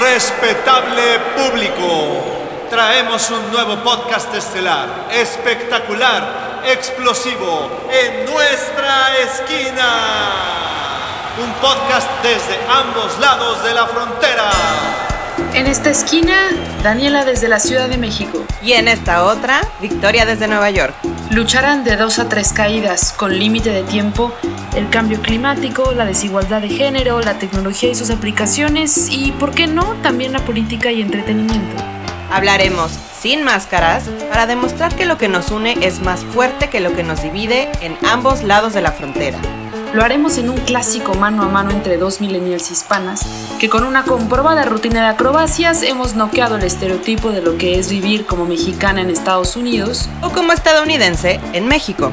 Respetable público, traemos un nuevo podcast estelar, espectacular, explosivo, en nuestra esquina. Un podcast desde ambos lados de la frontera. En esta esquina, Daniela desde la Ciudad de México. Y en esta otra, Victoria desde Nueva York. Lucharán de dos a tres caídas, con límite de tiempo, el cambio climático, la desigualdad de género, la tecnología y sus aplicaciones y, ¿por qué no?, también la política y entretenimiento. Hablaremos sin máscaras para demostrar que lo que nos une es más fuerte que lo que nos divide en ambos lados de la frontera. Lo haremos en un clásico mano a mano entre dos millennials hispanas, que con una comprobada rutina de acrobacias hemos noqueado el estereotipo de lo que es vivir como mexicana en Estados Unidos o como estadounidense en México.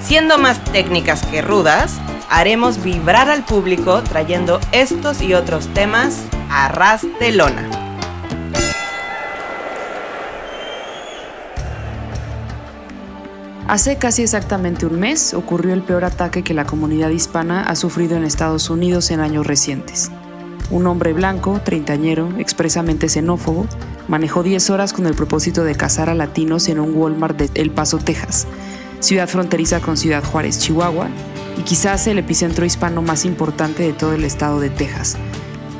Siendo más técnicas que rudas, haremos vibrar al público trayendo estos y otros temas a ras de lona. Hace casi exactamente un mes ocurrió el peor ataque que la comunidad hispana ha sufrido en Estados Unidos en años recientes. Un hombre blanco, treintañero, expresamente xenófobo, manejó 10 horas con el propósito de cazar a latinos en un Walmart de El Paso, Texas, ciudad fronteriza con Ciudad Juárez, Chihuahua, y quizás el epicentro hispano más importante de todo el estado de Texas.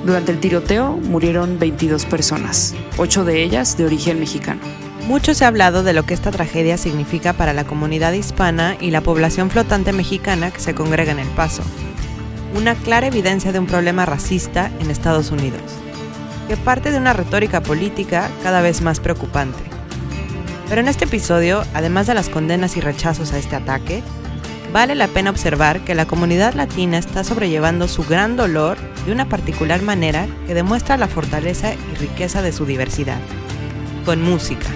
Durante el tiroteo murieron 22 personas, 8 de ellas de origen mexicano. Mucho se ha hablado de lo que esta tragedia significa para la comunidad hispana y la población flotante mexicana que se congrega en El Paso. Una clara evidencia de un problema racista en Estados Unidos, que parte de una retórica política cada vez más preocupante. Pero en este episodio, además de las condenas y rechazos a este ataque, vale la pena observar que la comunidad latina está sobrellevando su gran dolor de una particular manera que demuestra la fortaleza y riqueza de su diversidad, con música.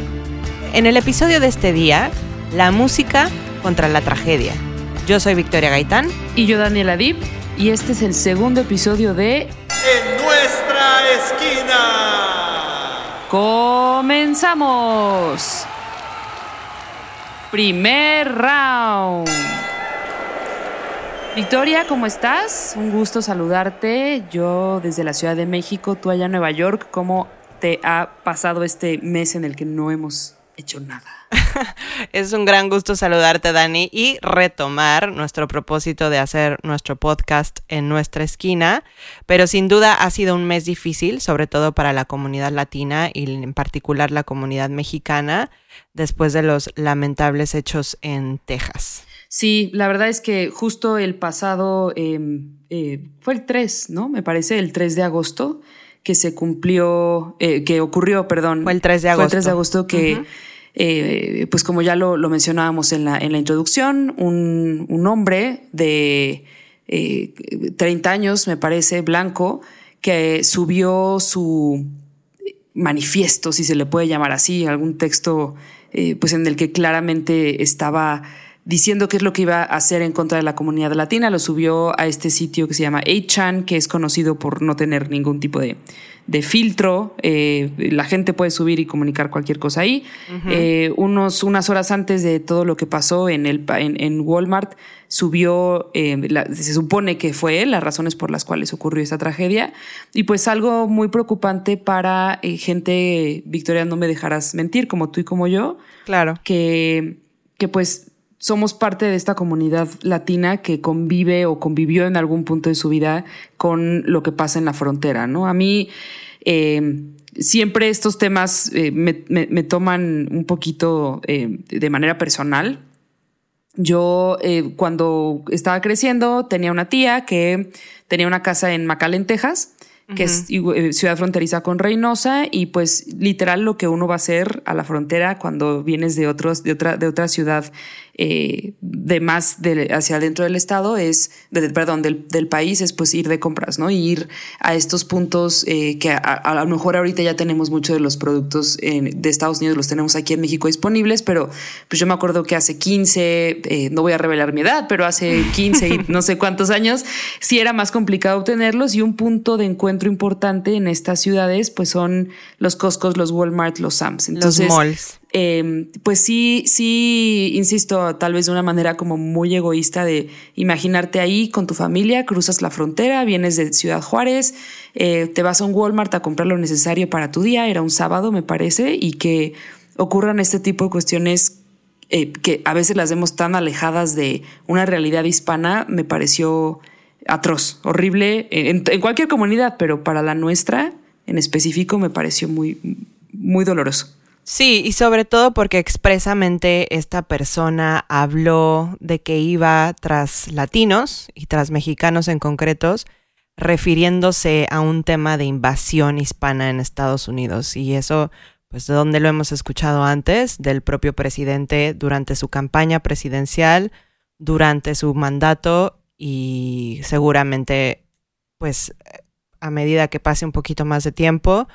En el episodio de este día, la música contra la tragedia. Yo soy Victoria Gaitán. Y yo Daniela Dip. Y este es el segundo episodio de En nuestra esquina. ¡Comenzamos! Primer round. Victoria, ¿cómo estás? Un gusto saludarte. Yo desde la Ciudad de México, tú allá en Nueva York. ¿Cómo te ha pasado este mes en el que no hemos hecho nada. es un gran gusto saludarte, Dani, y retomar nuestro propósito de hacer nuestro podcast en nuestra esquina. Pero sin duda ha sido un mes difícil, sobre todo para la comunidad latina y en particular la comunidad mexicana, después de los lamentables hechos en Texas. Sí, la verdad es que justo el pasado, em, eh, fue el 3, ¿no? Me parece, el 3 de agosto que se cumplió, eh, que ocurrió, perdón. Fue el 3 de agosto. Fue el 3 de agosto que, eh, pues como ya lo, mencionábamos en la, en la introducción, un, un hombre de 30 eh, años, me parece, blanco, que subió su manifiesto, si se le puede llamar así, algún texto, pues en el que claramente estaba diciendo qué es lo que iba a hacer en contra de la comunidad latina. Lo subió a este sitio que se llama 8chan, que es conocido por no tener ningún tipo de, filtro. Eh, la gente puede subir y comunicar cualquier cosa ahí. Eh, unos, unas horas antes de todo lo que pasó en, el, en, Walmart, subió, eh, se supone que fue él, las razones por las cuales ocurrió esta tragedia. Y pues algo muy preocupante para gente, Victoria, no me dejarás mentir, como tú y como yo. Claro. Que, que pues somos parte de esta comunidad latina que convive o convivió en algún punto de su vida con lo que pasa en la frontera, ¿no? A mí eh, siempre estos temas eh, me, toman un poquito eh, de manera personal. Yo cuando estaba creciendo tenía una tía que tenía una casa en McAllen, Texas, que es ciudad fronteriza con Reynosa, y pues literal lo que uno va a hacer a la frontera cuando vienes de otros, de otra, de otra ciudad eh, de más hacia adentro del estado es, perdón, del, del, país es pues ir de compras, ¿no? Y ir a estos puntos eh, que a, lo mejor ahorita ya tenemos muchos de los productos de Estados Unidos, los tenemos aquí en México disponibles, pero pues yo me acuerdo que hace 15, eh, no voy a revelar mi edad, pero hace 15 y no sé cuántos años, sí era más complicado obtenerlos y un punto de encuentro importante en estas ciudades, pues son los Costcos, los Walmart, los Sams. Entonces, los malls. Em, pues sí, sí, insisto, tal vez de una manera como muy egoísta de imaginarte ahí con tu familia, cruzas la frontera, vienes de Ciudad Juárez, eh, te vas a un Walmart a comprar lo necesario para tu día, era un sábado me parece, y que ocurran este tipo de cuestiones eh, que a veces las vemos tan alejadas de una realidad hispana, me pareció atroz, horrible en, en cualquier comunidad, pero para la nuestra en específico me pareció muy, muy doloroso. Sí, y sobre todo porque expresamente esta persona habló de que iba tras latinos y tras mexicanos en concretos, refiriéndose a un tema de invasión hispana en Estados Unidos. Y eso, pues, ¿de dónde lo hemos escuchado antes? Del propio presidente durante su campaña presidencial, durante su mandato y seguramente, pues, a medida que pase un poquito más de tiempo,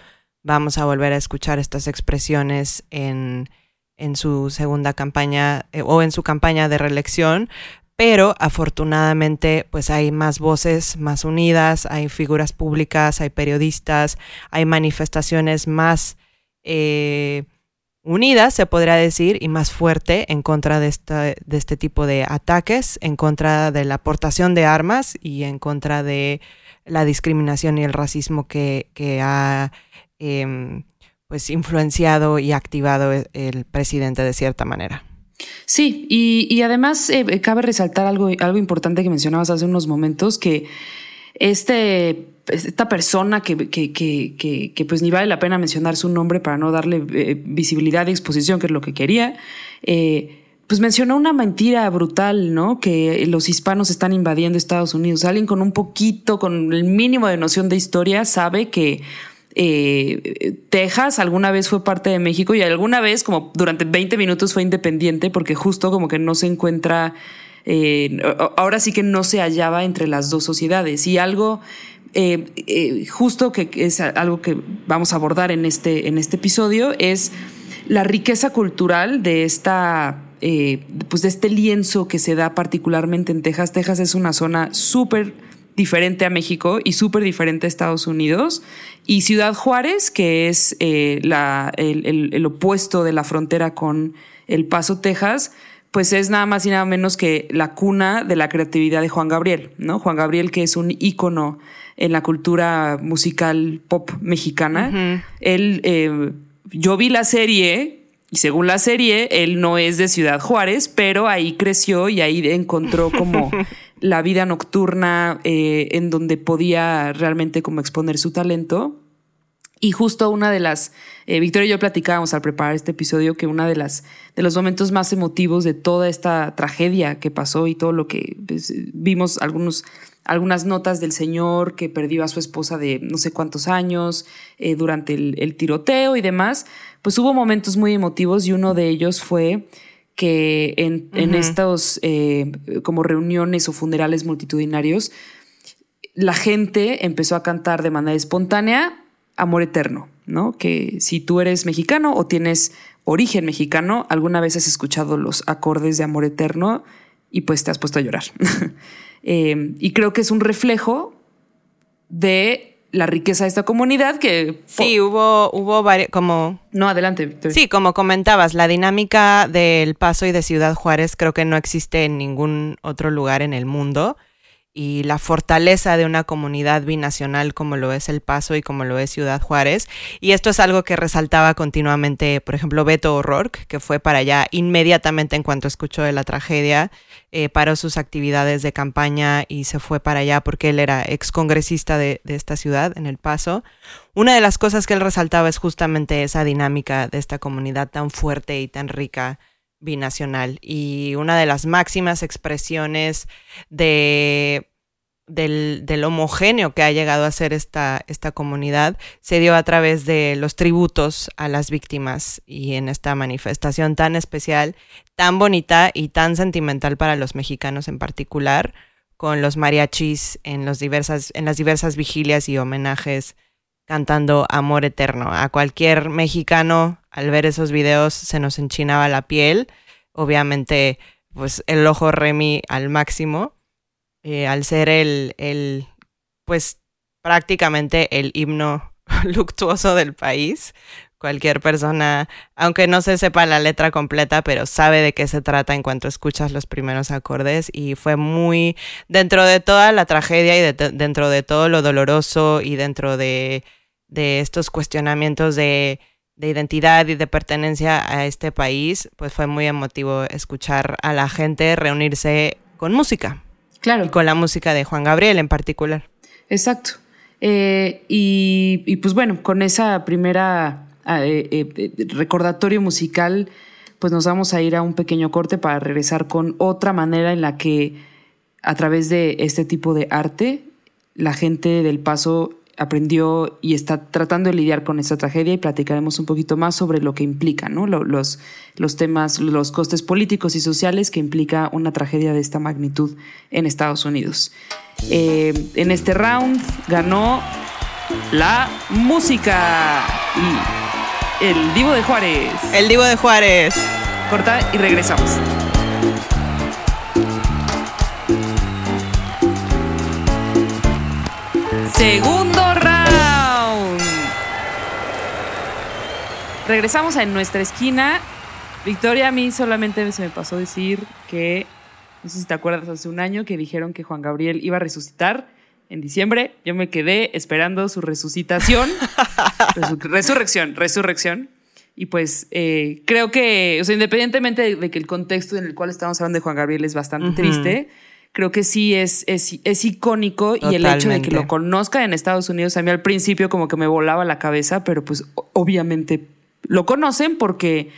vamos a volver a escuchar estas expresiones en, en su segunda campaña eh, o en su campaña de reelección, pero afortunadamente pues hay más voces más unidas, hay figuras públicas, hay periodistas, hay manifestaciones más eh, unidas, se podría decir, y más fuerte en contra de, esta, de este tipo de ataques, en contra de la aportación de armas y en contra de la discriminación y el racismo que, que ha Em, pues influenciado y activado e, el presidente de cierta manera. Sí, y, además eh, eh, cabe resaltar algo, algo importante que mencionabas hace unos momentos, que este, esta persona que, que, que, que, pues ni vale la pena mencionar su nombre para no darle eh, visibilidad y exposición, que es lo que quería, pues mencionó una mentira brutal, ¿no? Que los hispanos están invadiendo Estados Unidos. Alguien con un poquito, con el mínimo de noción de historia, sabe que eh, Texas alguna vez fue parte de México y alguna vez, como durante 20 minutos, fue independiente porque justo como que no se encuentra, eh, ahora sí que no se hallaba entre las dos sociedades. Y algo eh, justo que es algo que vamos a abordar en este, en este episodio es la riqueza cultural de esta pues de este lienzo que se da particularmente en Texas. Texas es una zona súper diferente a México y súper diferente a Estados Unidos. Y Ciudad Juárez, que es eh, la, el, opuesto de la frontera con El Paso, Texas, pues es nada más y nada menos que la cuna de la creatividad de Juan Gabriel, ¿no? Juan Gabriel, que es un ícono en la cultura musical pop mexicana. Él, eh, yo vi la serie y según la serie, él no es de Ciudad Juárez, pero ahí creció y ahí encontró como la vida nocturna eh, en donde podía realmente como exponer su talento. Y justo una de las, eh, Victoria y yo platicábamos al preparar este episodio que una de las de los momentos más emotivos de toda esta tragedia que pasó y todo lo que pues, vimos algunos algunas notas del señor que perdió a su esposa de no sé cuántos años eh, durante el, tiroteo y demás, pues hubo momentos muy emotivos y uno de ellos fue que en, eh, como reuniones o funerales multitudinarios, la gente empezó a cantar de manera espontánea Amor Eterno, ¿no? Que si tú eres mexicano o tienes origen mexicano, alguna vez has escuchado los acordes de Amor Eterno y pues te has puesto a llorar. Eh, y creo que es un reflejo de la riqueza de esta comunidad que... Sí, hubo, hubo varios, como... No, adelante. Sí, como comentabas, la dinámica del Paso y de Ciudad Juárez creo que no existe en ningún otro lugar en el mundo y la fortaleza de una comunidad binacional como lo es El Paso y como lo es Ciudad Juárez. Y esto es algo que resaltaba continuamente, por ejemplo, Beto O'Rourke, que fue para allá inmediatamente en cuanto escuchó de la tragedia, eh, paró sus actividades de campaña y se fue para allá porque él era excongresista de, de esta ciudad, en El Paso. Una de las cosas que él resaltaba es justamente esa dinámica de esta comunidad tan fuerte y tan rica binacional. Y una de las máximas expresiones de del, homogéneo que ha llegado a ser esta, esta comunidad se dio a través de los tributos a las víctimas y en esta manifestación tan especial, tan bonita y tan sentimental para los mexicanos en particular, con los mariachis en, los diversas, en las diversas vigilias y homenajes cantando Amor Eterno. A cualquier mexicano al ver esos videos se nos enchinaba la piel, obviamente pues el ojo Remy al máximo, eh, al ser el, el, pues prácticamente el himno luctuoso del país. Cualquier persona, aunque no se sepa la letra completa, pero sabe de qué se trata en cuanto escuchas los primeros acordes y fue muy dentro de toda la tragedia y dentro de todo lo doloroso y dentro de, estos cuestionamientos de, de identidad y de pertenencia a este país, pues fue muy emotivo escuchar a la gente reunirse con música. Claro. Y con la música de Juan Gabriel en particular. Exacto. Eh, y, pues bueno, con esa primera ah, eh, eh, recordatorio musical, pues nos vamos a ir a un pequeño corte para regresar con otra manera en la que a través de este tipo de arte, la gente del paso aprendió y está tratando de lidiar con esta tragedia y platicaremos un poquito más sobre lo que implica, ¿no? Los, los temas, los costes políticos y sociales que implica una tragedia de esta magnitud en Estados Unidos. Eh, en este round ganó la música y el Divo de Juárez. El Divo de Juárez. Corta y regresamos. Segundo round. Regresamos a nuestra esquina. Victoria, a mí solamente se me pasó decir que no sé si te acuerdas, hace un año que dijeron que Juan Gabriel iba a resucitar en diciembre. Yo me quedé esperando su resucitación. resurrección, resurrección. Y pues eh, creo que, o sea, independientemente de, que el contexto en el cual estamos hablando de Juan Gabriel es bastante triste, creo que sí es, es, icónico y el hecho de que lo conozca en Estados Unidos, a mí al principio como que me volaba la cabeza, pero pues obviamente lo conocen porque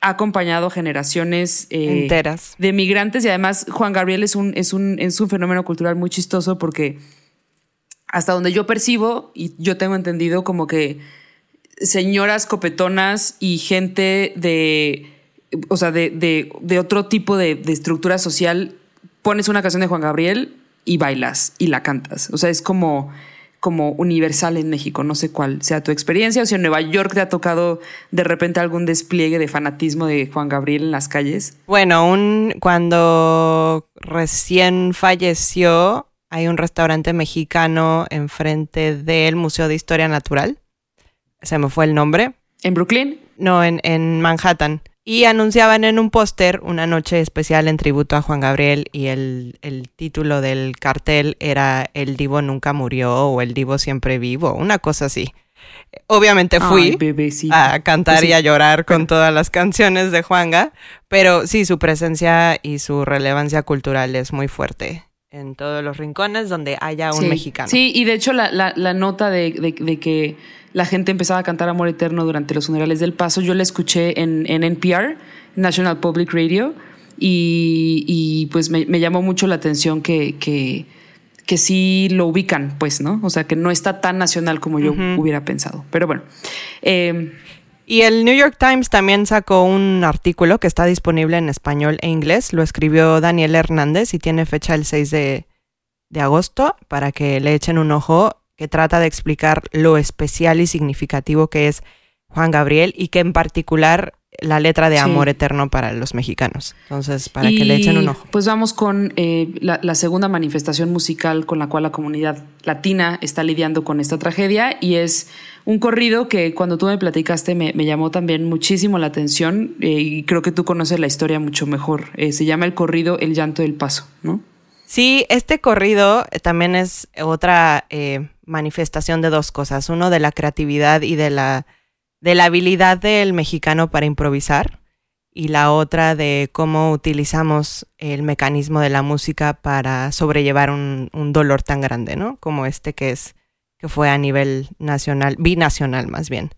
ha acompañado generaciones eh, enteras. de migrantes y además Juan Gabriel es un, es, un, es un fenómeno cultural muy chistoso porque hasta donde yo percibo y yo tengo entendido como que señoras copetonas y gente de, o sea, de, de, de otro tipo de, de estructura social, pones una canción de Juan Gabriel y bailas y la cantas. O sea, es como como universal en México. No sé cuál sea tu experiencia o si en Nueva York te ha tocado de repente algún despliegue de fanatismo de Juan Gabriel en las calles. Bueno, un, cuando recién falleció, hay un restaurante mexicano enfrente del Museo de Historia Natural. Se me fue el nombre. ¿En Brooklyn? No, en, en Manhattan y anunciaban en un póster una noche especial en tributo a Juan Gabriel y el, título del cartel era El Divo nunca murió o El Divo siempre vivo, una cosa así. Obviamente fui a cantar pues y a llorar con todas las canciones de Juanga, pero sí, su presencia y su relevancia cultural es muy fuerte en todos los rincones donde haya un mexicano. Sí, y de hecho la, la, nota de, de que la gente empezaba a cantar Amor Eterno durante los funerales del Paso. Yo la escuché en, en NPR, National Public Radio, y, pues me, llamó mucho la atención que, que, que, sí lo ubican, pues, ¿no? O sea, que no está tan nacional como yo hubiera pensado. Pero bueno. Em, y el New York Times también sacó un artículo que está disponible en español e inglés. Lo escribió Daniel Hernández y tiene fecha el 6 de, de agosto para que le echen un ojo que trata de explicar lo especial y significativo que es Juan Gabriel y que en particular la letra de Amor Eterno para los mexicanos. Entonces, para que le echen un ojo. Pues vamos con eh, la, segunda manifestación musical con la cual la comunidad latina está lidiando con esta tragedia y es un corrido que cuando tú me platicaste me, llamó también muchísimo la atención eh, y creo que tú conoces la historia mucho mejor. Eh, se llama el corrido El llanto del paso, ¿no? Sí, este corrido también es otra manifestación de dos cosas. Uno, de la creatividad y de la, de la habilidad del mexicano para improvisar. Y la otra de cómo utilizamos el mecanismo de la música para sobrellevar un, un dolor tan grande, ¿no? Como este que es, que fue a nivel nacional, binacional más bien.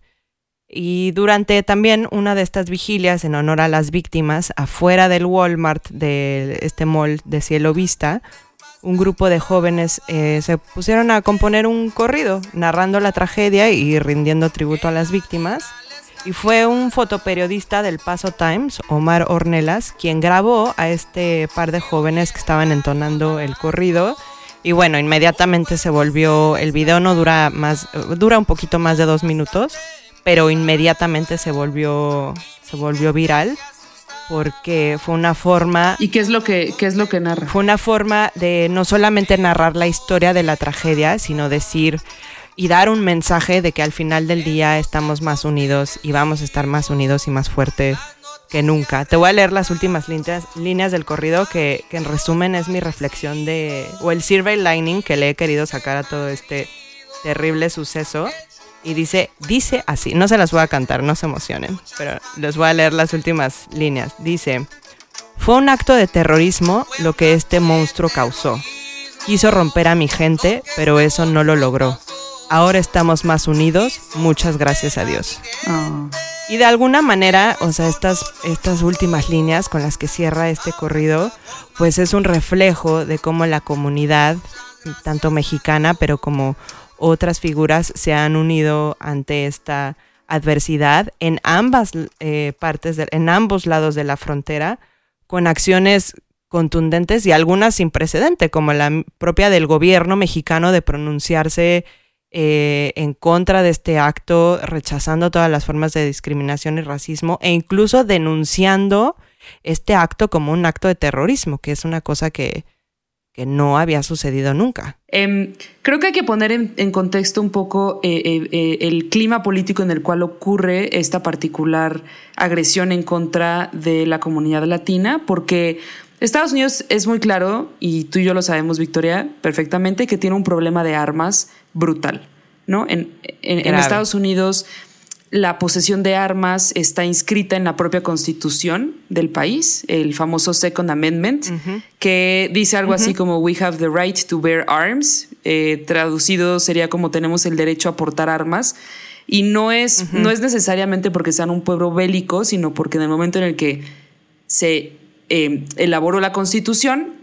Y durante también una de estas vigilias en honor a las víctimas, afuera del Walmart de este mall de Cielo Vista, un grupo de jóvenes eh, se pusieron a componer un corrido narrando la tragedia y rindiendo tributo a las víctimas. Y fue un fotoperiodista del Paso Times, Omar Ornelas, quien grabó a este par de jóvenes que estaban entonando el corrido. Y bueno, inmediatamente se volvió, el video no dura más, dura un poquito más de dos minutos, pero inmediatamente se volvió, se volvió viral porque fue una forma... ¿Y qué es lo que, qué es lo que narra? Fue una forma de no solamente narrar la historia de la tragedia, sino decir y dar un mensaje de que al final del día estamos más unidos y vamos a estar más unidos y más fuertes que nunca. Te voy a leer las últimas líneas, del corrido que, que, en resumen es mi reflexión de, o el silver lining que le he querido sacar a todo este terrible suceso. Y dice, dice así, no se las voy a cantar, no se emocionen, pero les voy a leer las últimas líneas. Dice, fue un acto de terrorismo lo que este monstruo causó. Quiso romper a mi gente, pero eso no lo logró. Ahora estamos más unidos, muchas gracias a Dios. Oh. Y de alguna manera, o sea, estas, estas últimas líneas con las que cierra este corrido, pues es un reflejo de cómo la comunidad, tanto mexicana, pero como otras figuras se han unido ante esta adversidad en ambas eh, partes, en ambos lados de la frontera, con acciones contundentes y algunas sin precedente, como la propia del gobierno mexicano de pronunciarse eh, en contra de este acto, rechazando todas las formas de discriminación y racismo e incluso denunciando este acto como un acto de terrorismo, que es una cosa que, que no había sucedido nunca. Em, creo que hay que poner en, contexto un poco eh, eh, el clima político en el cual ocurre esta particular agresión en contra de la comunidad latina, porque Estados Unidos es muy claro, y tú y yo lo sabemos, Victoria, perfectamente, que tiene un problema de armas brutal. ¿no? en, en Estados Unidos la posesión de armas está inscrita en la propia constitución del país, el famoso Second Amendment, que dice algo así como We have the right to bear arms. Eh, traducido sería como tenemos el derecho a portar armas. Y no es, no es necesariamente porque sean un pueblo bélico, sino porque en el momento en el que se eh, elaboró la constitución,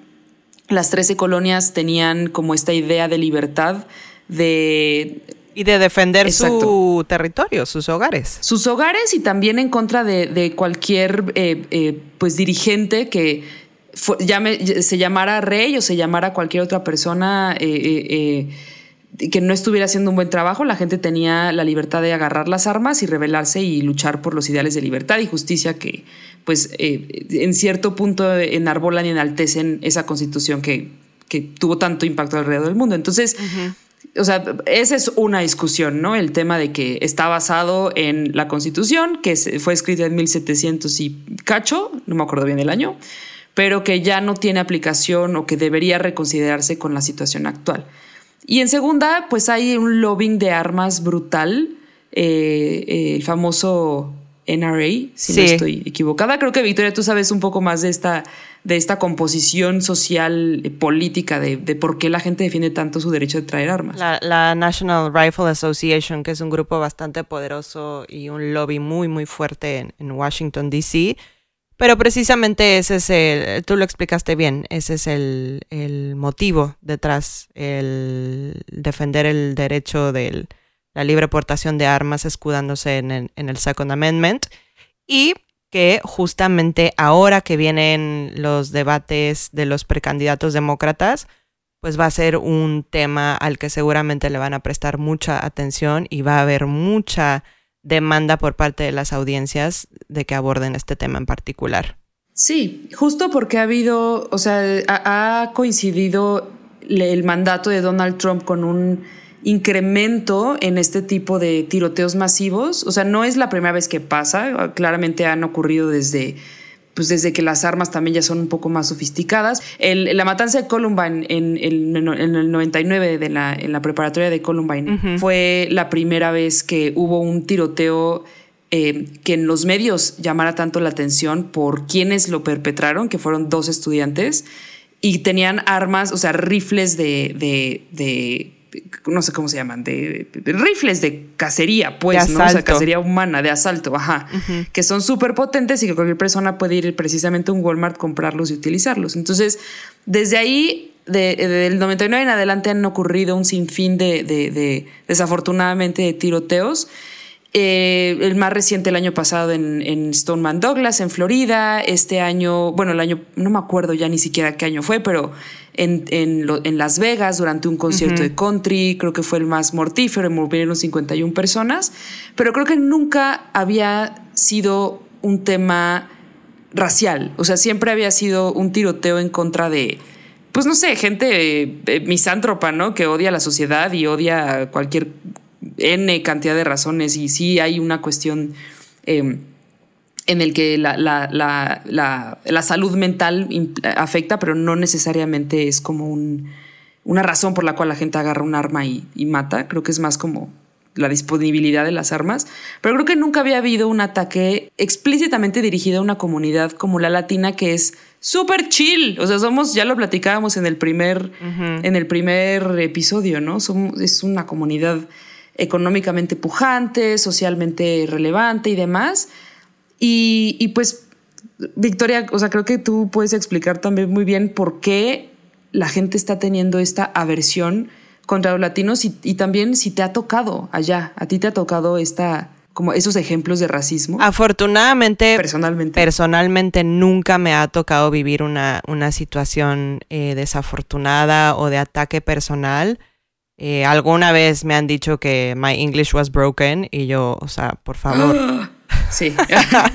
las 13 colonias tenían como esta idea de libertad, de y de defender su territorio, sus hogares. Sus hogares y también en contra de, cualquier eh, eh, pues dirigente que se llamara rey o se llamara cualquier otra persona eh, que no estuviera haciendo un buen trabajo. La gente tenía la libertad de agarrar las armas y rebelarse y luchar por los ideales de libertad y justicia que pues en cierto punto enarbolan y enaltecen esa constitución que, que tuvo tanto impacto alrededor del mundo. Entonces o sea, esa es una discusión, ¿no? El tema de que está basado en la Constitución, que fue escrita en 1700 y cacho, no me acuerdo bien el año, pero que ya no tiene aplicación o que debería reconsiderarse con la situación actual. Y en segunda, pues hay un lobbying de armas brutal, eh, eh, el famoso NRA, si no estoy equivocada. Creo que Victoria, tú sabes un poco más de esta de esta composición social eh, política de, por qué la gente defiende tanto su derecho de traer armas. La, National Rifle Association, que es un grupo bastante poderoso y un lobby muy, muy fuerte en, Washington, D.C., pero precisamente ese es el, tú lo explicaste bien, ese es el, motivo detrás, el defender el derecho de la libre portación de armas escudándose en en el Second Amendment. Y que justamente ahora que vienen los debates de los precandidatos demócratas, pues va a ser un tema al que seguramente le van a prestar mucha atención y va a haber mucha demanda por parte de las audiencias de que aborden este tema en particular. Sí, justo porque ha habido, o sea, ha, coincidido el mandato de Donald Trump con un incremento en este tipo de tiroteos masivos. O sea, no es la primera vez que pasa, claramente han ocurrido desde pues desde que las armas también ya son un poco más sofisticadas. la matanza de Columbine en, el 99 de la, en la preparatoria de Columbine fue la primera vez que hubo un tiroteo eh, que en los medios llamara tanto la atención por quienes lo perpetraron, que fueron dos estudiantes, y tenían armas, o sea, rifles de, de no sé cómo se llaman, de, rifles de cacería, pues, ¿no? O sea, cacería humana, de asalto, ajá, que son súper potentes y que cualquier persona puede ir precisamente a un Walmart, comprarlos y utilizarlos. Entonces, desde ahí, de, del 99 en adelante han ocurrido un sinfín de, de desafortunadamente, de tiroteos. Eh, el más reciente el año pasado en, en, Stoneman Douglas, en Florida. Este año, bueno, el año, no me acuerdo ya ni siquiera qué año fue, pero en, en, Las Vegas durante un concierto de country, creo que fue el más mortífero, murieron 51 personas, pero creo que nunca había sido un tema racial. O sea, siempre había sido un tiroteo en contra de, pues no sé, gente eh, misántropa, ¿no? Que odia a la sociedad y odia cualquier N cantidad de razones. Y sí hay una cuestión em, en el que la, la, salud mental afecta, pero no necesariamente es como una razón por la cual la gente agarra un arma y mata. Creo que es más como la disponibilidad de las armas, pero creo que nunca había habido un ataque explícitamente dirigido a una comunidad como la latina que es súper chill. O sea, somos, ya lo platicábamos en el primer, en el primer episodio, ¿no? Somos, es una comunidad económicamente pujante, socialmente relevante y demás. Y, y pues, Victoria, o sea, creo que tú puedes explicar también muy bien por qué la gente está teniendo esta aversión contra los latinos y, también si te ha tocado allá, a ti te ha tocado esta como esos ejemplos de racismo? Afortunadamente, personalmente, personalmente nunca me ha tocado vivir una, una situación eh, desafortunada o de ataque personal. Eh, alguna vez me han dicho que my English was broken y yo, o sea, por favor. Sí.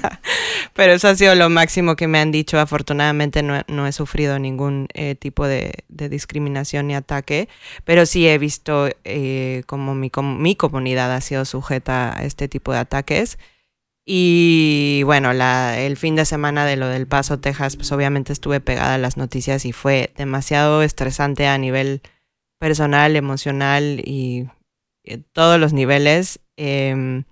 Pero eso ha sido lo máximo que me han dicho. Afortunadamente no, he sufrido ningún eh, tipo de, discriminación ni ataque, pero sí he visto eh, como mi, mi comunidad ha sido sujeta a este tipo de ataques. Y bueno, la, el fin de semana de lo del Paso, Texas, pues obviamente estuve pegada a las noticias y fue demasiado estresante a nivel personal, emocional y eh, todos los niveles. Em,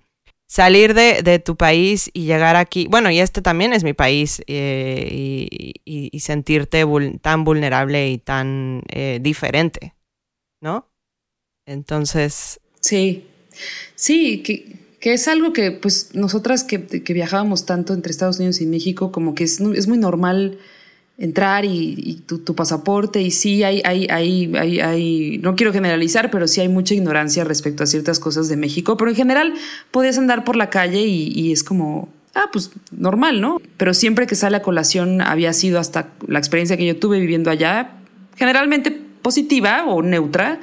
salir de, tu país y llegar aquí, bueno, y este también es mi país, eh, y, sentirte tan vulnerable y tan eh, diferente, ¿no? Entonces... Sí, sí, que, que, es algo que pues nosotras que, que, viajábamos tanto entre Estados Unidos y México, como que es, es muy normal entrar y, tu, pasaporte y sí hay, hay, hay, hay, no quiero generalizar, pero sí hay mucha ignorancia respecto a ciertas cosas de México, pero en general podías andar por la calle y, es como, ah, pues normal, ¿no? Pero siempre que sale a colación había sido hasta la experiencia que yo tuve viviendo allá, generalmente positiva o neutra,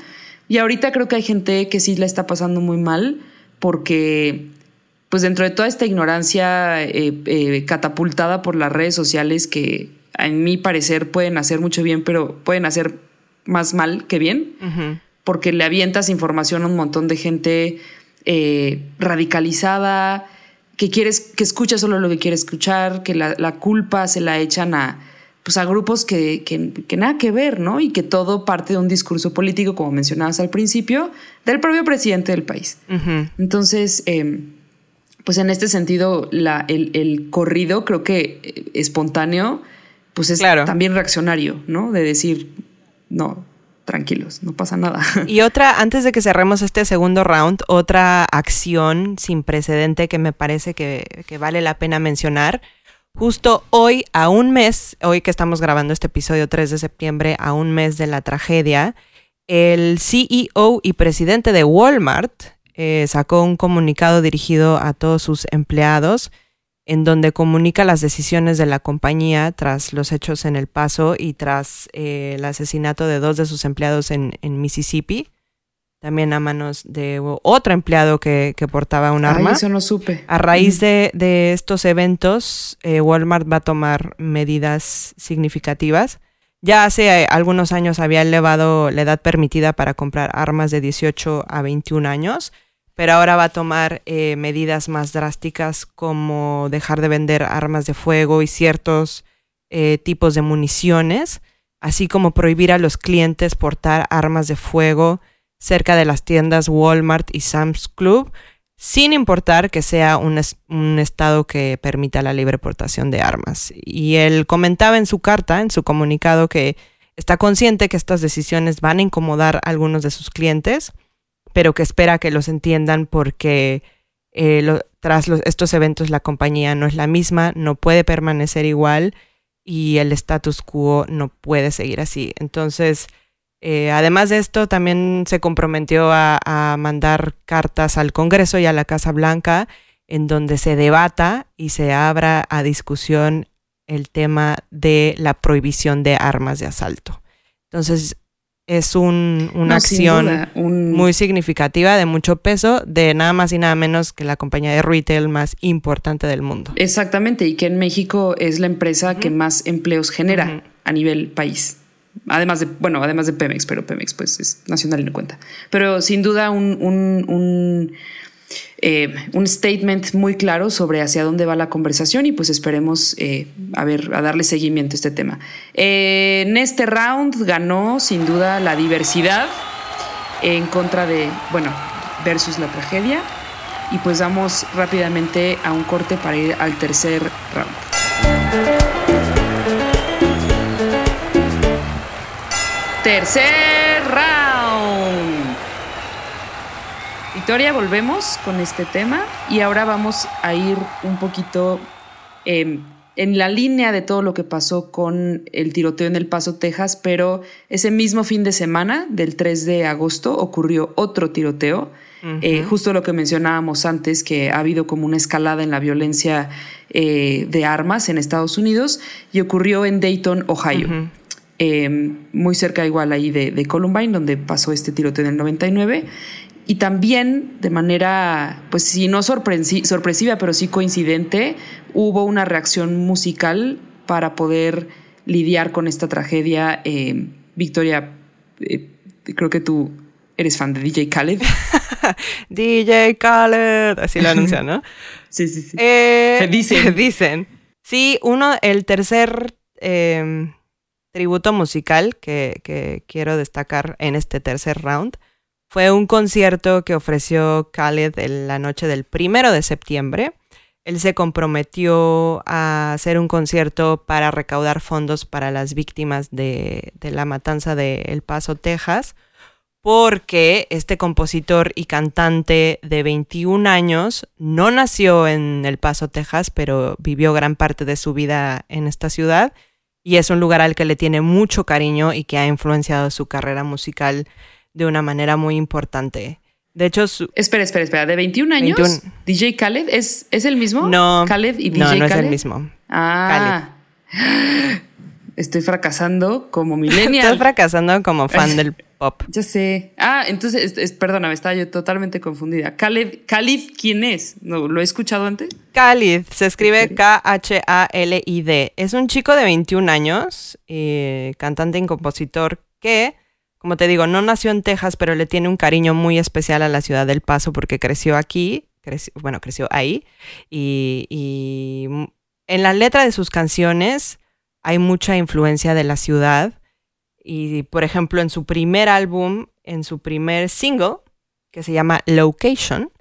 y ahorita creo que hay gente que sí la está pasando muy mal porque pues dentro de toda esta ignorancia eh, eh, catapultada por las redes sociales que en mi parecer, pueden hacer mucho bien, pero pueden hacer más mal que bien, porque le avientas información a un montón de gente eh, radicalizada, que quieres, que escucha solo lo que quiere escuchar, que la, culpa se la echan a, pues a grupos que, que, nada que ver, ¿no? Y que todo parte de un discurso político, como mencionabas al principio, del propio presidente del país. Entonces, em, pues en este sentido, la, el, el, corrido creo que eh, espontáneo pues es también reaccionario, ¿no? De decir, no, tranquilos, no pasa nada. Y otra, antes de que cerremos este segundo round, otra acción sin precedente que me parece que, que, vale la pena mencionar. Justo hoy, a un mes, hoy que estamos grabando este episodio 3 de septiembre, a un mes de la tragedia, el CEO y presidente de Walmart eh, sacó un comunicado dirigido a todos sus empleados en donde comunica las decisiones de la compañía tras los hechos en El Paso y tras eh, el asesinato de dos de sus empleados en, Mississippi, también a manos de otro empleado que, portaba un arma. eso no supe. A raíz de, estos eventos, eh, Walmart va a tomar medidas significativas. Ya hace eh, algunos años había elevado la edad permitida para comprar armas de 18 a 21 años pero ahora va a tomar eh, medidas más drásticas como dejar de vender armas de fuego y ciertos eh, tipos de municiones, así como prohibir a los clientes portar armas de fuego cerca de las tiendas Walmart y Sam's Club, sin importar que sea un, un, estado que permita la libre portación de armas. Y él comentaba en su carta, en su comunicado, que está consciente que estas decisiones van a incomodar a algunos de sus clientes, pero que espera que los entiendan porque eh, tras estos eventos la compañía no es la misma, no puede permanecer igual y el status quo no puede seguir así. Entonces, eh, además de esto, también se comprometió a, mandar cartas al Congreso y a la Casa Blanca en donde se debata y se abra a discusión el tema de la prohibición de armas de asalto. Entonces, es un, una acción muy significativa, de mucho peso, de nada más y nada menos que la compañía de retail más importante del mundo. Exactamente, y que en México es la empresa que más empleos genera a nivel país. Además de, bueno, además de Pemex, pero Pemex pues es nacional y no cuenta. Pero sin duda un, un, eh, un, statement muy claro sobre hacia dónde va la conversación y pues esperemos eh, a ver, a darle seguimiento a este tema. Eh, en este round ganó sin duda la diversidad en contra de, bueno, versus la tragedia. Y pues vamos rápidamente a un corte para ir al tercer round. Tercer round. Victoria, volvemos con este tema y ahora vamos a ir un poquito em, en la línea de todo lo que pasó con el tiroteo en El Paso, Texas, pero ese mismo fin de semana, del 3 de agosto, ocurrió otro tiroteo. Eh, justo lo que mencionábamos antes, que ha habido como una escalada en la violencia eh, de armas en Estados Unidos y ocurrió en Dayton, Ohio. Em, muy cerca igual ahí de, Columbine, donde pasó este tiroteo en el 99. Y también de manera, pues si no sorpresiva, pero sí coincidente, hubo una reacción musical para poder lidiar con esta tragedia. Em, Victoria, eh, creo que tú eres fan de DJ Khaled. DJ Khaled, así lo anuncian, ¿no? sí, sí, sí. Eh, dicen. dicen. Sí, uno, el tercer em, tributo musical que, quiero destacar en este tercer round fue un concierto que ofreció Khaled en la noche del primero de septiembre. Él se comprometió a hacer un concierto para recaudar fondos para las víctimas de, la matanza de El Paso, Texas, porque este compositor y cantante de 21 años no nació en El Paso, Texas, pero vivió gran parte de su vida en esta ciudad y es un lugar al que le tiene mucho cariño y que ha influenciado su carrera musical de una manera muy importante. De hecho, su... Espera, espera, espera. ¿De 21 años? ¿DJ Khaled es, es el mismo? No. ¿Khaled y DJ no, no es el mismo. Ah. Estoy fracasando como millennial. Estoy fracasando como fan del pop. Ya sé. Ah, entonces, es, perdóname, estaba yo totalmente confundida. Khalid, Khalid, ¿quién es? ¿No, ¿Lo he escuchado antes? Khalid, se escribe K-H-A-L-I-D. Es un chico de 21 años, eh, cantante y compositor que, como te digo, no nació en Texas, pero le tiene un cariño muy especial a la ciudad del Paso porque creció aquí, bueno, creció ahí. Y, y en la letra de sus canciones hay mucha influencia de la ciudad. Y, por ejemplo, en su primer álbum, en su primer single, que se llama Location,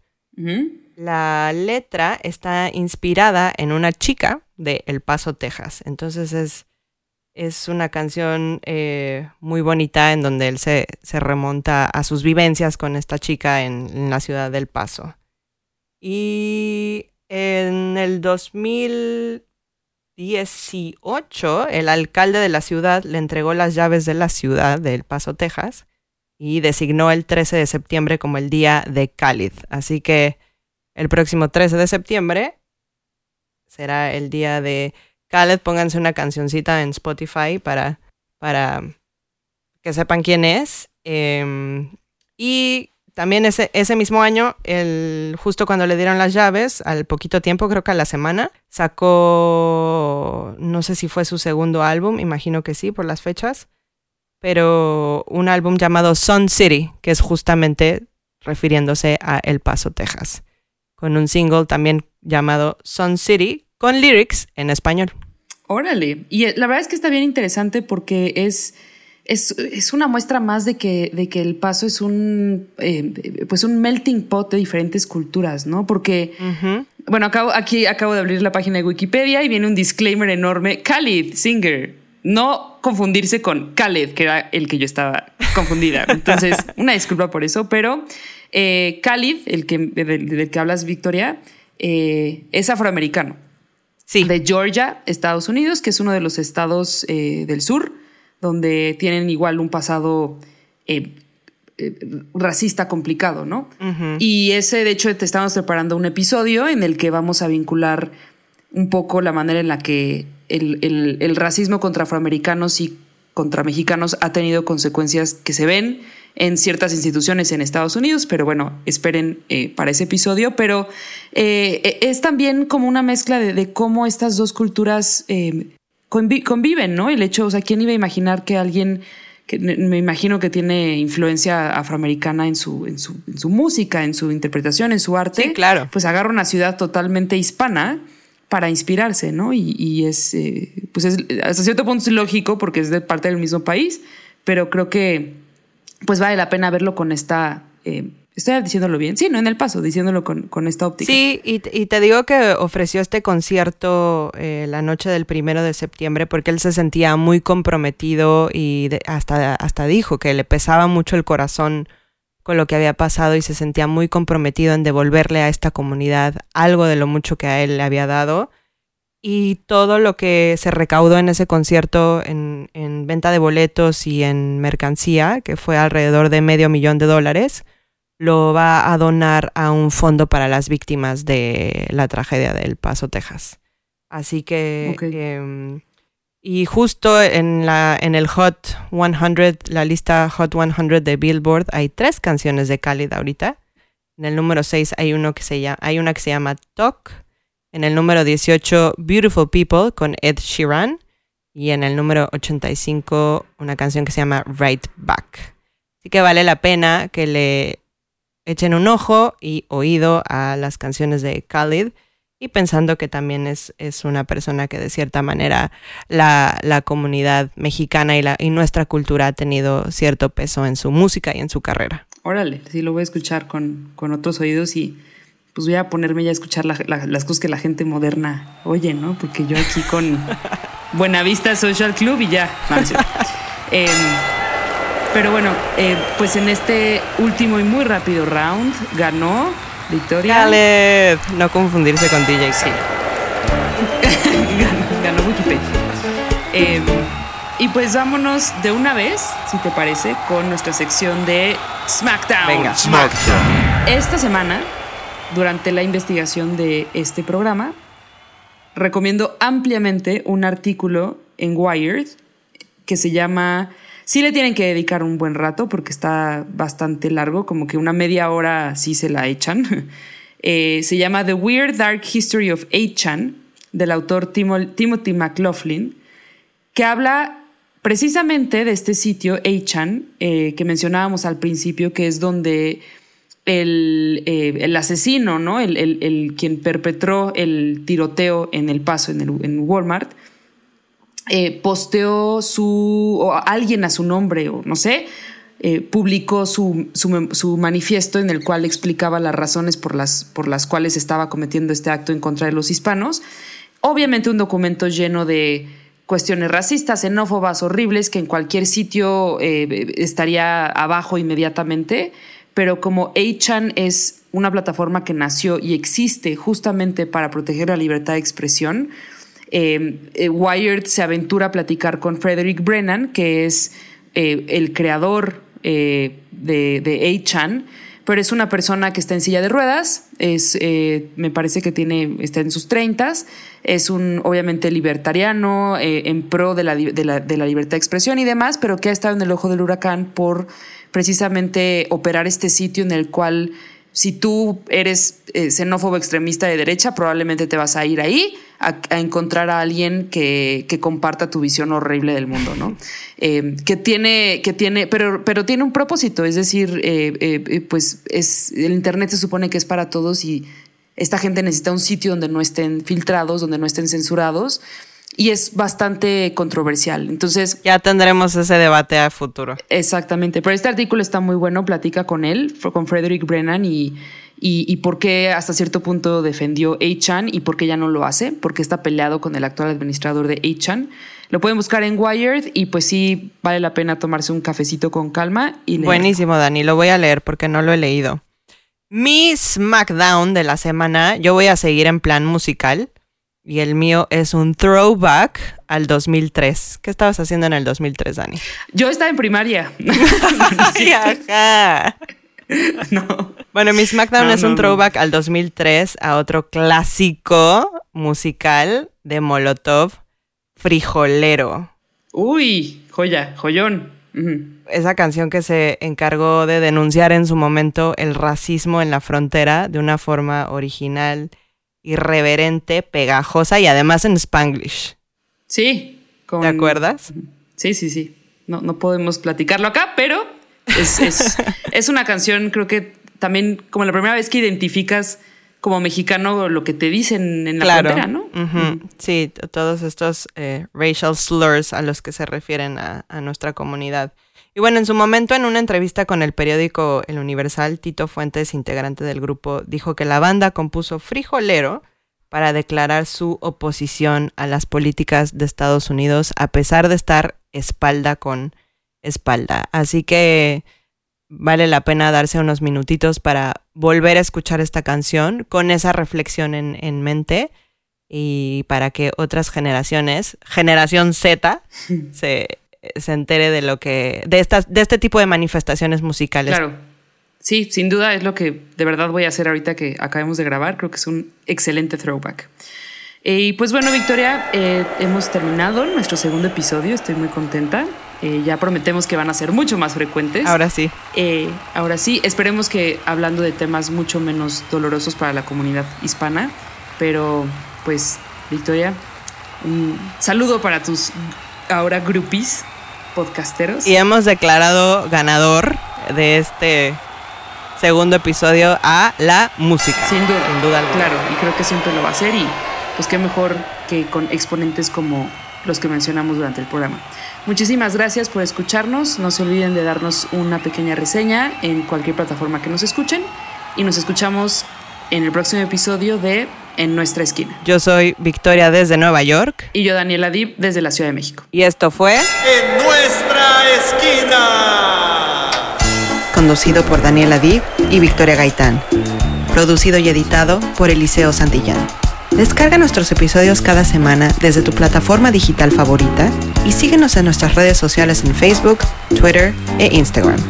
la letra está inspirada en una chica de El Paso, Texas. Entonces es, es una canción eh, muy bonita en donde él se, se, remonta a sus vivencias con esta chica en, la ciudad del Paso. Y en el 2000 18, el alcalde de la ciudad le entregó las llaves de la ciudad de El Paso, Texas, y designó el 13 de septiembre como el día de Khalid. Así que el próximo 13 de septiembre será el día de Khalid. Pónganse una cancioncita en Spotify para, para que sepan quién es. Em, y también ese, ese mismo año, el, justo cuando le dieron las llaves, al poquito tiempo, creo que a la semana, sacó, no sé si fue su segundo álbum, imagino que sí, por las fechas, pero un álbum llamado Sun City, que es justamente refiriéndose a El Paso, Texas, con un single también llamado Sun City, con lyrics en español. Órale, y la verdad es que está bien interesante porque es es, una muestra más de que, de que el paso es un, eh, pues un melting pot de diferentes culturas, ¿no? Porque, bueno, acabo, aquí acabo de abrir la página de Wikipedia y viene un disclaimer enorme. Khalid, singer. No confundirse con Khaled, que era el que yo estaba confundida. Entonces, una disculpa por eso, pero eh, Khalid, el que, del, que hablas, Victoria, eh, es afroamericano. Sí. De Georgia, Estados Unidos, que es uno de los estados del sur donde tienen igual un pasado eh, eh, racista complicado, ¿no? Y ese, de hecho, te estamos preparando un episodio en el que vamos a vincular un poco la manera en la que el, racismo contra afroamericanos y contra mexicanos ha tenido consecuencias que se ven en ciertas instituciones en Estados Unidos, pero bueno, esperen eh, para ese episodio. Pero eh, es también como una mezcla de, cómo estas dos culturas eh, conviven, ¿no? El hecho, o sea, ¿quién iba a imaginar que alguien que me imagino que tiene influencia afroamericana en su, en su, en su música, en su interpretación, en su arte, sí, claro. pues agarra una ciudad totalmente hispana para inspirarse, ¿no? Y, es, pues es, hasta cierto punto es lógico porque es de parte del mismo país, pero creo que pues vale la pena verlo con esta... Eh, estoy diciéndolo bien, sí, no en el paso, diciéndolo con, con esta óptica. Sí, y, te digo que ofreció este concierto eh, la noche del primero de septiembre porque él se sentía muy comprometido y hasta, hasta dijo que le pesaba mucho el corazón con lo que había pasado y se sentía muy comprometido en devolverle a esta comunidad algo de lo mucho que a él le había dado y todo lo que se recaudó en ese concierto en, venta de boletos y en mercancía, que fue alrededor de medio millón de dólares, lo va a donar a un fondo para las víctimas de la tragedia del Paso, Texas. Así que... Em, y justo en, la, en el Hot 100, la lista Hot 100 de Billboard, hay tres canciones de Khalid ahorita. En el número 6 hay, uno que se llama, hay una que se llama Talk. En el número 18, Beautiful People con Ed Sheeran. Y en el número 85, una canción que se llama Right Back. Así que vale la pena que le echen un ojo y oído a las canciones de Khalid y pensando que también es, es una persona que de cierta manera la, la comunidad mexicana y, la, y nuestra cultura ha tenido cierto peso en su música y en su carrera. Órale, sí lo voy a escuchar con, con otros oídos y pues voy a ponerme ya a escuchar las cosas que la gente moderna oye, ¿no? Porque yo aquí con Buenavista Social Club y ya. Em, pero bueno, eh, pues en este último y muy rápido round ganó Victoria. Khaled. No confundirse con DJ. Sí. ganó, Wikipedia. Em, y pues vámonos de una vez, si te parece, con nuestra sección de SmackDown. Venga, SmackDown. Esta semana durante la investigación de este programa. Recomiendo ampliamente un artículo en Wired que se llama... Sí le tienen que dedicar un buen rato porque está bastante largo, como que una media hora sí se la echan. Eh, se llama The Weird Dark History of 8chan, del autor Timothy McLaughlin, que habla precisamente de este sitio 8chan eh, que mencionábamos al principio, que es donde eh, el, asesino, ¿no? El, quien perpetró el tiroteo en El Paso, en, el, Walmart, eh, posteó su, o alguien a su nombre, o no sé, eh, publicó su, su, manifiesto en el cual explicaba las razones por las, por las cuales estaba cometiendo este acto en contra de los hispanos. Obviamente un documento lleno de cuestiones racistas, xenófobas, horribles, que en cualquier sitio estaría abajo inmediatamente pero como A-Chan es una plataforma que nació y existe justamente para proteger la libertad de expresión, eh, eh, Wired se aventura a platicar con Frederick Brennan, que es eh, el creador de, de A-Chan, pero es una persona que está en silla de ruedas, es, me parece que tiene, está en sus treintas, es un obviamente libertariano en pro de la, de la libertad de expresión y demás, pero que ha estado en el ojo del huracán por precisamente operar este sitio en el cual si tú eres eh, xenófobo extremista de derecha, probablemente te vas a ir ahí a, encontrar a alguien que, comparta tu visión horrible del mundo, ¿no? Eh, que tiene, que tiene, pero, pero tiene un propósito, es decir, eh, pues es, el Internet se supone que es para todos y esta gente necesita un sitio donde no estén filtrados, donde no estén censurados y es bastante controversial. Entonces. Ya tendremos ese debate a futuro. Exactamente. Pero este artículo está muy bueno, platica con él, con Frederick Brennan y, y, por qué hasta cierto punto defendió A-Chan y por qué ya no lo hace, porque está peleado con el actual administrador de A-Chan. Lo pueden buscar en Wired y pues sí vale la pena tomarse un cafecito con calma y Buenísimo, Dani, lo voy a leer porque no lo he leído. Mi SmackDown de la semana, yo voy a seguir en plan musical. Y el mío es un throwback al 2003. ¿Qué estabas haciendo en el 2003, Dani? Yo estaba en primaria. ajá. No. Bueno, mi SmackDown es un throwback al 2003 a otro clásico musical de Molotov, Frijolero. Uy, joya, joyón. Esa canción que se encargó de denunciar en su momento el racismo en la frontera de una forma original, irreverente, pegajosa y además en spanglish. Sí. ¿Te acuerdas? Sí, sí, sí. No, no podemos platicarlo acá, pero es, es una canción, creo que también como la primera vez que identificas como mexicano lo que te dicen en la frontera, ¿no? Sí, todos estos eh, racial slurs a los que se refieren a, nuestra comunidad. Y bueno, en su momento, en una entrevista con el periódico El Universal, Tito Fuentes, integrante del grupo, dijo que la banda compuso Frijolero para declarar su oposición a las políticas de Estados Unidos, a pesar de estar espalda con espalda. Así que vale la pena darse unos minutitos para volver a escuchar esta canción con esa reflexión en, mente y para que otras generaciones, generación Z, se, se, entere de lo que, de estas, de este tipo de manifestaciones musicales. Claro. Sí, sin duda es lo que de verdad voy a hacer ahorita que acabemos de grabar. Creo que es un excelente throwback. Y pues bueno, Victoria, eh, hemos terminado nuestro segundo episodio. Estoy muy contenta. Eh, ya prometemos que van a ser mucho más frecuentes. Ahora sí. Eh, ahora sí, esperemos que hablando de temas mucho menos dolorosos para la comunidad hispana. Pero, pues, Victoria, un saludo para tus ahora groupies podcasteros. Y hemos declarado ganador de este segundo episodio a la música. Sin duda. Sin duda Claro, y creo que siempre lo va a hacer. Y pues qué mejor que con exponentes como los que mencionamos durante el programa. Muchísimas gracias por escucharnos. No se olviden de darnos una pequeña reseña en cualquier plataforma que nos escuchen. Y nos escuchamos en el próximo episodio de En Nuestra Esquina. Yo soy Victoria desde Nueva York. Y yo Daniela Dib desde la Ciudad de México. Y esto fue En Nuestra Esquina. Conducido por Daniela Dib y Victoria Gaitán. Producido y editado por Eliseo Santillán. Descarga nuestros episodios cada semana desde tu plataforma digital favorita y síguenos en nuestras redes sociales en Facebook, Twitter e Instagram.